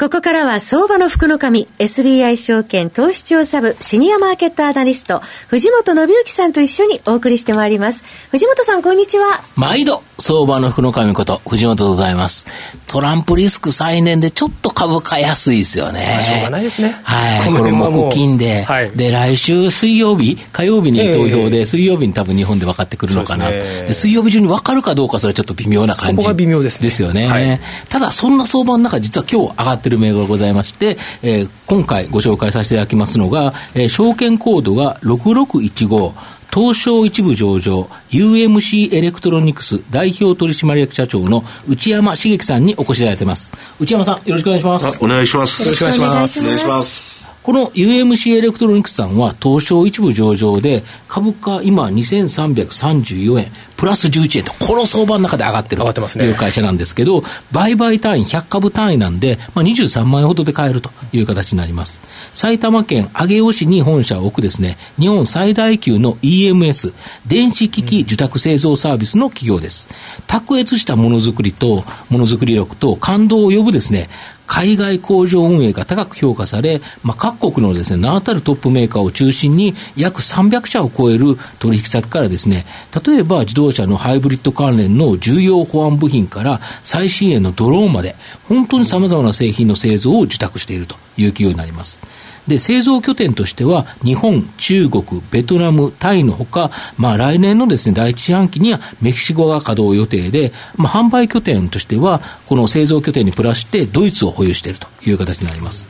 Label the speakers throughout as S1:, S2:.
S1: ここからは相場の福の神、SBI 証券投資調査部シニアマーケットアナリスト、藤本信之さんと一緒にお送りしてまいります。藤本さん、こんにちは。
S2: 毎度、相場の福の神こと、藤本でございます。トランプリスク再燃でちょっと株価安いですよね。
S3: まあ、しょうがないですね。
S2: はい。これ木金で、はい、で、来週水曜日、火曜日に投票で、えー、水曜日に多分日本で分かってくるのかな。で、ね、水曜日中に分かるかどうか、それはちょっと微妙な感じ。そ
S3: こが微妙です
S2: ね。ですよね。はい、ただ、そんな相場の中、実は今日上がってる銘柄ございまして、えー、今回ご紹介させていただきますのが、えー、証券コードが6615、東証一部上場、UMC エレクトロニクス代表取締役社長の内山茂樹さんにお越しいただいています。内山さん、よろしくお願いします。
S4: お願いします。
S3: よろしくお願いします。
S4: お願いします。
S2: この UMC エレクトロニクスさんは東証一部上場で株価今2334円プラス11円とこの相場の中で上がってるという会社なんですけど、売買単位100株単位なんで、まあ、23万円ほどで買えるという形になります。埼玉県上尾市に本社を置くですね、日本最大級の EMS 電子機器受託製造サービスの企業です。卓越したものづくりとものづくり力と感動を呼ぶですね、海外工場運営が高く評価され、まあ、各国のですね、名当たるトップメーカーを中心に約300社を超える取引先からですね、例えば自動車のハイブリッド関連の重要保安部品から最新鋭のドローンまで、本当に様々な製品の製造を受託しているという企業になります。で、製造拠点としては、日本、中国、ベトナム、タイのほか、まあ来年のですね、第一四半期にはメキシコが稼働予定で、まあ販売拠点としては、この製造拠点にプラスしてドイツを保有しているという形になります。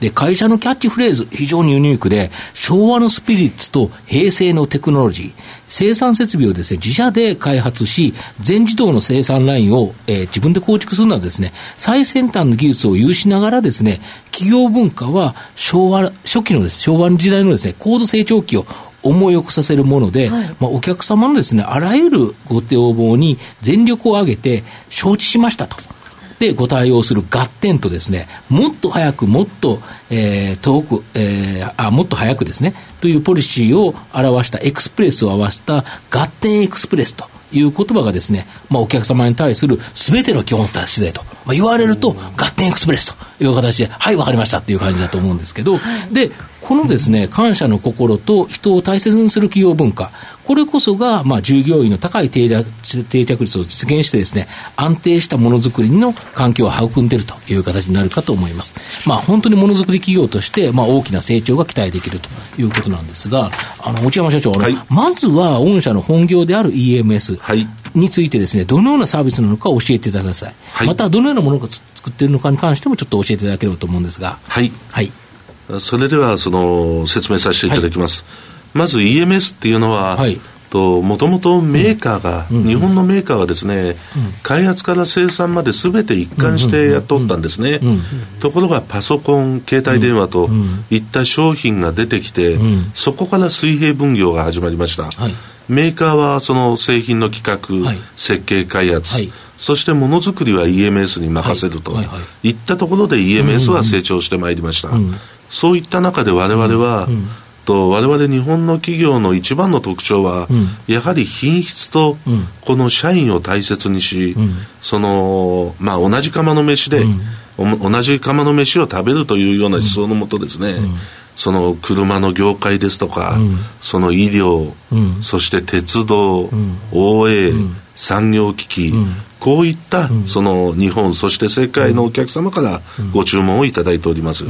S2: で、会社のキャッチフレーズ、非常にユニークで、昭和のスピリッツと平成のテクノロジー、生産設備をですね、自社で開発し、全自動の生産ラインを、えー、自分で構築するなどですね、最先端の技術を有しながらですね、企業文化は昭和、初期のです、昭和の時代のですね、高度成長期を思い起こさせるもので、はい、まあ、お客様のですね、あらゆるご要望に全力を挙げて承知しましたと。でご対応する合点とですね、もっと早く、もっと、えー、遠く、えー、あ、もっと早くですね、というポリシーを表したエクスプレスを合わせた合点エクスプレスという言葉がですね、まあ、お客様に対するすべての基本達成と、まあ、言われると合点エクスプレスという形で、はい、わかりましたっていう感じだと思うんですけど、で、このですね、感謝の心と人を大切にする企業文化、これこそが、まあ、従業員の高い定着定着率を実現してですね、安定したものづくりの環境を育んでいるという形になるかと思います。まあ、本当にものづくり企業として、まあ、大きな成長が期待できるということなんですが、あの、内山社長、はい、まずは御社の本業である EMS。はいについてですね、どのようなサービスなのか教えていただください。はい、また、どのようなものを作っているのかに関してもちょっと教えていただければと思うんですが。
S4: はい。はい。それではその説明させていただきます、はい、まず EMS っていうのは、はい。ともともとメーカーが、うん、日本のメーカーはですね、うん、開発から生産まですべて一貫してやっとったんですね、ところがパソコン、携帯電話といった商品が出てきて、そこから水平分業が始まりました、はい、メーカーはその製品の企画、はい、設計開発、はい、そしてものづくりは EMS に任せると、い。ったところで EMS は成長してまいりました。うんうんそういった中で我々は、うん。と我々日本の企業の一番の特徴は、うん、やはり品質とこの社員を大切にし、うん、そのまあ同じ釜の飯で、うん、同じ釜の飯を食べるというような思想のもとですね、その車の業界ですとか、その医療、そして鉄道、応援、産業機器、こういった、その日本そして世界のお客様からご注文をいただいております。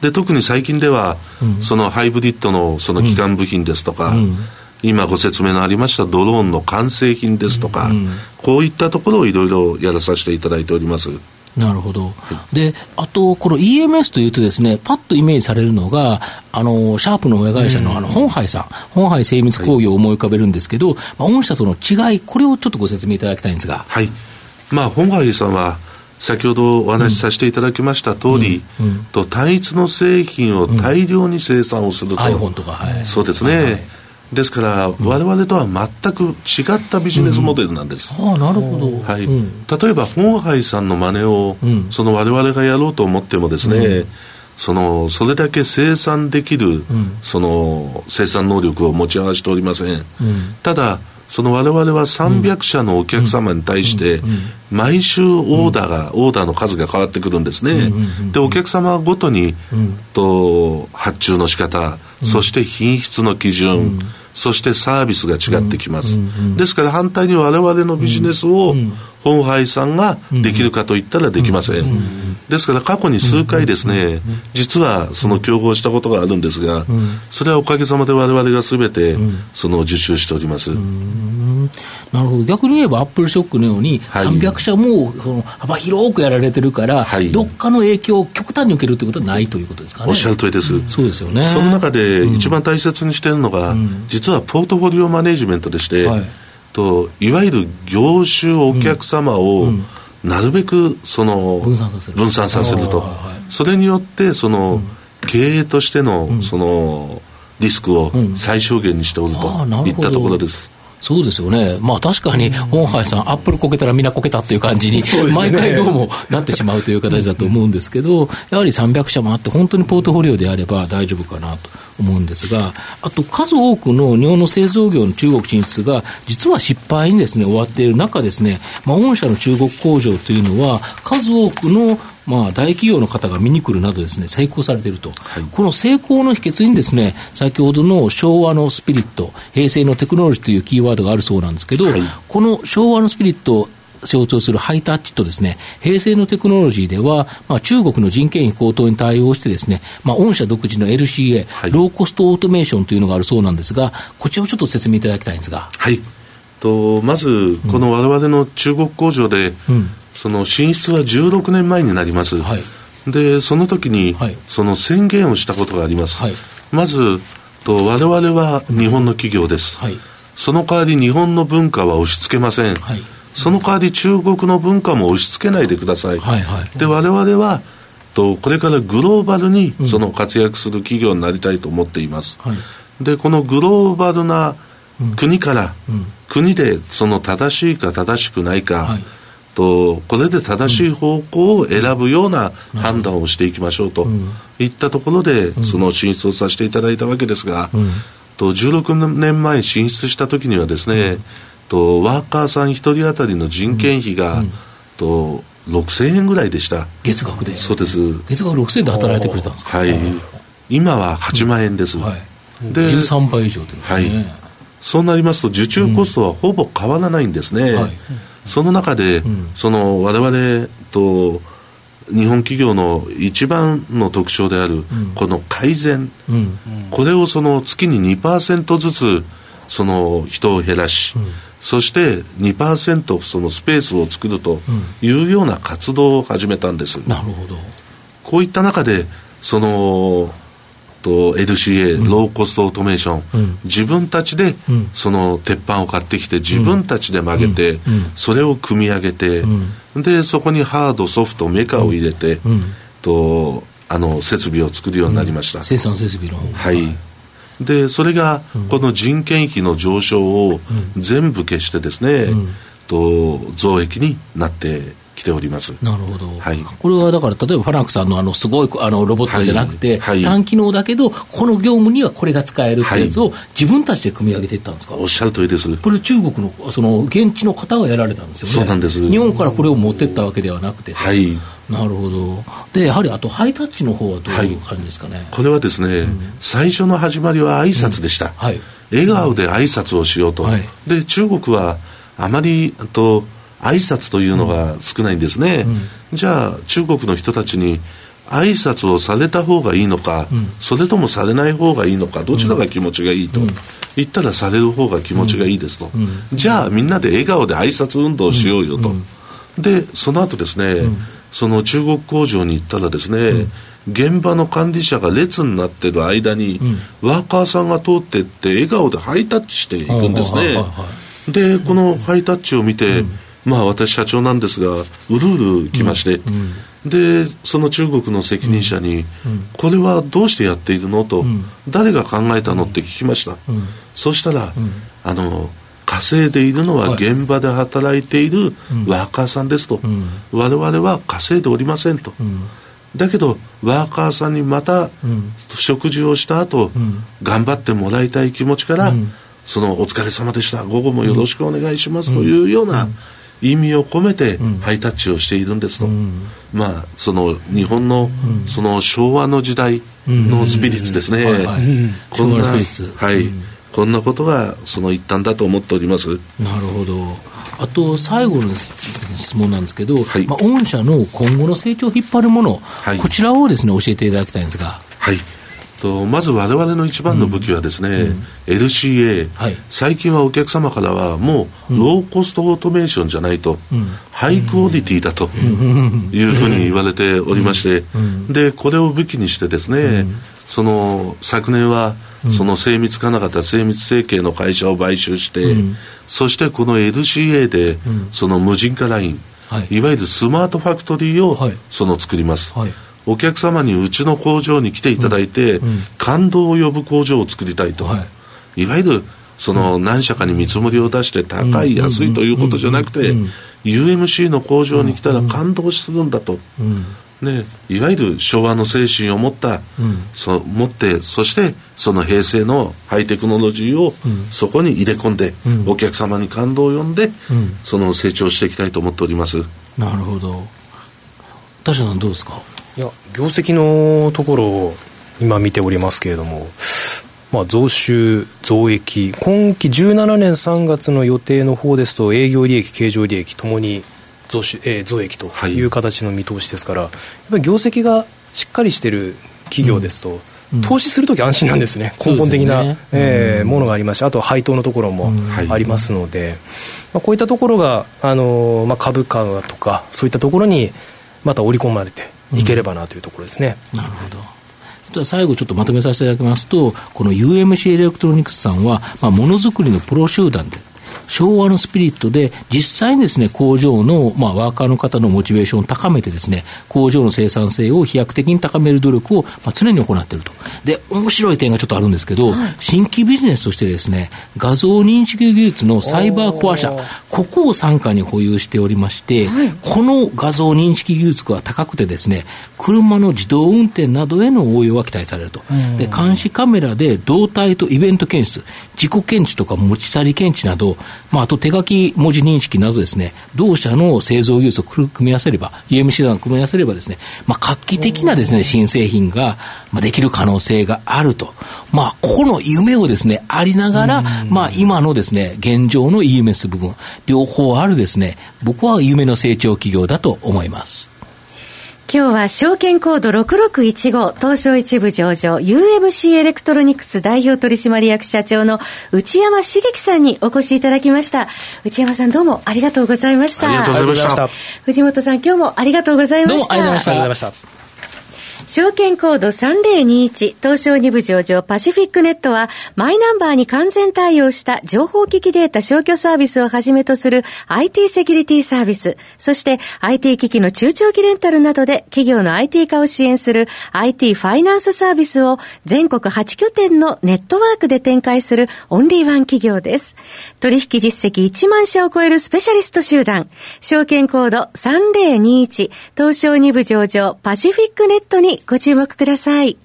S4: で特に最近では、うん、そのハイブリッドのその基幹部品ですとか、うん、今ご説明のありましたドローンの完成品ですとか、うん、こういったところをいろいろやらさせていただいております。
S2: なるほど。で、あと、この EMS というとですね、パッとイメージされるのが、あの、シャープの親会社の、あの、本杯さん、本杯精密工業を思い浮かべるんですけど、はい、まあ、御社との違い、これをちょっとご説明いただきたいんですが。
S4: はい。まあ、本杯さんは、先ほどお話しさせていただきました通り、うんうん、と単一の製品を大量に生産をすると、
S2: iPhone とか、
S4: はい、そうですね、はいはい、ですから、われわれとは全く違ったビジネスモデルなんです。
S2: ああ、なるほど。
S4: はい。例えば、本杯さんの真似を、そのわれわれがやろうと思ってもですね、そのそれだけ生産できる、その生産能力を持ち合わせておりません、ただその我々は300社のお客様に対して、毎週オーダーが、オーダーの数が変わってくるんですね。で、お客様ごとに、と、発注の仕方、そして品質の基準、そしてサービスが違ってきます。ですから反対に我々のビジネスを本杯さんができるかといったらできません。ですから過去に数回ですね、実はその競合したことがあるんですが、それはおかげさまで我々がすべてその受注しております。
S2: なるほど。逆に言えばアップルショックのように300社もその幅広くやられてるから、はい、どっかの影響を極端に受けるということはないということですかね。
S4: おっしゃる通りです。
S2: そうですよね。
S4: その中で一番大切にしているのが、実はポートフォリオマネジメントでして、はいといわゆる業種お客様をなるべくその分散させる。分散させると、それによってその経営としてのそのリスクを最小限にしておるといったところです。
S2: そうですよね、まあ、確かに、本杯さん、アップルこけたらみんなこけたっていう感じに、毎回どうもなってしまうという形だと思うんですけど、やはり300社もあって、本当にポートフォリオであれば大丈夫かなと思うんですが、あと数多くの日本の製造業の中国進出が、実は失敗にです、ね、終わっている中ですね、まあ、御社の中国工場というのは、数多くのまあ、大企業の方が見に来るなどですね、成功されていると、はい、この成功の秘訣にですね、先ほどの昭和のスピリット、平成のテクノロジーというキーワードがあるそうなんですけど、はい、この昭和のスピリット、象徴するハイタッチとですね、平成のテクノロジーでは、まあ、中国の人件費高騰に対応してですね、まあ、御社独自の LCA、はい、ローコストオートメーションというのがあるそうなんですが、こちらをちょっと説明いただきたいんですが。
S4: はい。とまず、このわれわれの中国工場で、うん、その進出は16年前になります。はい、で、その時に、その宣言をしたことがあります。はい、まず、と我々は日本の企業です。はい、その代わり日本の文化は押し付けません。はいその代わり中国の文化も押し付けないでください。はいはい、で、我々は、とこれからグローバルにその活躍する企業になりたいと思っています。はい、で、このグローバルな国から、うん、国でその正しいか正しくないか、はい、とこれで正しい方向を選ぶような判断をしていきましょうといったところで、その進出をさせていただいたわけですが、うん、と16年前進出した時にはですね、とワーカーさん1人当たりの人件費が、うん、と6000円ぐらいでした。
S2: 月額で。
S4: そうです。
S2: 月額6000円で働いてくれたんですか？
S4: はい。今は8万円です、うん、はい、
S2: で13倍以上という、ね、はい。
S4: そうなりますと受注コストはほぼ変わらないんですね、はい、その中で、その我々と日本企業の一番の特徴である、この改善、これをその月に2%ずつその人を減らし、そして2%そのスペースを作るというような活動を始めたんです。
S2: なるほど。
S4: こういった中で、その、と LCA、うん、ローコストオートメーション、うん、自分たちでその鉄板を買ってきて自分たちで曲げて、それを組み上げて、でそこにハードソフトメカを入れて、とあの設備を作るようになりました、
S2: 生産設備の
S4: はい、でそれがこの人件費の上昇を全部消してですね、と増益になってきております
S2: なるほど、はい、これはだから、例えばファランクさんのあのすごいあのロボットじゃなくて、はいはい、単機能だけど、この業務にはこれが使えるってやつを、自分たちで組み上げていったんですか？
S4: おっしゃる通りです。
S2: これ、中国のその現地の方がやられたんですよね、
S4: そうなんです
S2: 日本からこれを持ってったわけではなくて。
S4: はい
S2: なるほど。で、やはりあとハイタッチの方はどういう感じですかね？
S4: これはですね、うん、最初の始まりは挨拶でした。うん、はい。笑顔で挨拶をしようと。はい、で、中国はあまりと挨拶というのが少ないんですね、うん、じゃあ中国の人たちに挨拶をされた方がいいのか、うん、それともされない方がいいのかどちらが気持ちがいいと、うん、言ったらされる方が気持ちがいいですと、じゃあみんなで笑顔で挨拶運動をしようよと、でその後ですね、その中国工場に行ったらですね、現場の管理者が列になってる間に、ワーカーさんが通っていって笑顔でハイタッチしていくんですね、でこのハイタッチを見て、まあ私社長なんですがうるうる来まして、でその中国の責任者に、これはどうしてやっているの？と、誰が考えたの？って聞きました、そうしたら、あの稼いでいるのは現場で働いているワーカーさんですと、我々は稼いでおりませんと、だけどワーカーさんにまた食事をした後、頑張ってもらいたい気持ちから、そのお疲れ様でした午後もよろしくお願いしますというような意味を込めてハイタッチをしているんですと、まあその日本のその昭和の時代のスピリッツですね、こんなはい、こんなことがその一端だと思っております。
S2: なるほど。あと最後の質問なんですけど、はい、まあ、御社の今後の成長を引っ張るもの、はい、こちらをですね教えていただきたいんですが。
S4: はいとまず我々の一番の武器はですね、うん、LCA、はい、最近はお客様からはもうローコストオートメーションじゃないと、うん、ハイクオリティだというふうに言われておりまして、でこれを武器にしてですね、その昨年はその精密金型精密成形の会社を買収して、そしてこの LCA でその無人化ライン、はい、いわゆるスマートファクトリーをその作ります、はいお客様にうちの工場に来ていただいて、うんうん、感動を呼ぶ工場を作りたいと、はい、いわゆるその何社かに見積もりを出して高い、安いということじゃなくて、UMC の工場に来たら感動するんだと、ね、いわゆる昭和の精神を持った、うん、そ持ってそしてその平成のハイテクノロジーをそこに入れ込んで、うん、お客様に感動を呼んで、うん、その成長していきたいと思っております。
S2: なるほど。田島さんどうですか？
S3: いや業績のところを今見ておりますけれども、まあ、増収、増益、今期17年3月の予定の方ですと、営業利益、経常利益ともに増収、えー、増益とい。う形の見通しですから、はい、やっぱり業績がしっかりしている企業ですと、うん、投資するとき安心なんですね、根本的な、ねえー、ものがありまして、あと配当のところもありますので、まあ、こういったところが、あのー、まあ、株価とか、そういったところにまた織り込まれていければなというところですね。
S2: なるほど最後ちょっとまとめさせていただきますと、この UMC エレクトロニクスさんは、まあ、ものづくりのプロ集団で、昭和のスピリットで、実際にですね、工場の、まあ、ワーカーの方のモチベーションを高めてですね、工場の生産性を飛躍的に高める努力を、まあ、常に行っていると。で、面白い点がちょっとあるんですけど、はい、新規ビジネスとしてですね、画像認識技術のサイバーコア社、ここを傘下に保有しておりまして、はい、この画像認識技術が高くてですね、車の自動運転などへの応用が期待されると。で、監視カメラで動体とイベント検出、自己検知とか持ち去り検知など、まあ、あと手書き文字認識などですね、同社の製造技術を組み合わせれば、EMC 団を組み合わせればですね、まあ、画期的なですね、新製品が、まあ、できる可能性があると。まあ、ここの夢をですね、ありながら、まあ、今のですね、現状の EMS 部分、両方あるですね、僕は夢の成長企業だと思います。
S1: 今日は証券コード6615東証一部上場 UMC エレクトロニクス代表取締役社長の内山茂樹さんにお越しいただきました。内山さんどうもありがとうございました。あ
S4: りがとうございました。
S1: 藤本さん今日もありがとうございました。
S2: どうもありがとうございました
S1: 証券コード3021東証2部上場パシフィックネットはマイナンバーに完全対応した情報機器データ消去サービスをはじめとする IT セキュリティサービス、そして IT 機器の中長期レンタルなどで企業の IT 化を支援する IT ファイナンスサービスを全国8拠点のネットワークで展開するオンリーワン企業です。取引実績1万社を超えるスペシャリスト集団、証券コード3021東証2部上場パシフィックネットにご注目ください。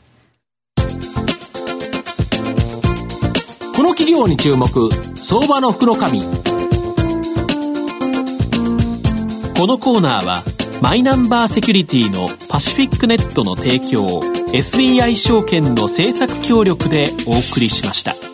S5: この企業に注目、相場の福の神。このコーナーは、マイナンバーセキュリティのパシフィックネットの提供、SBI 証券の政策協力でお送りしました。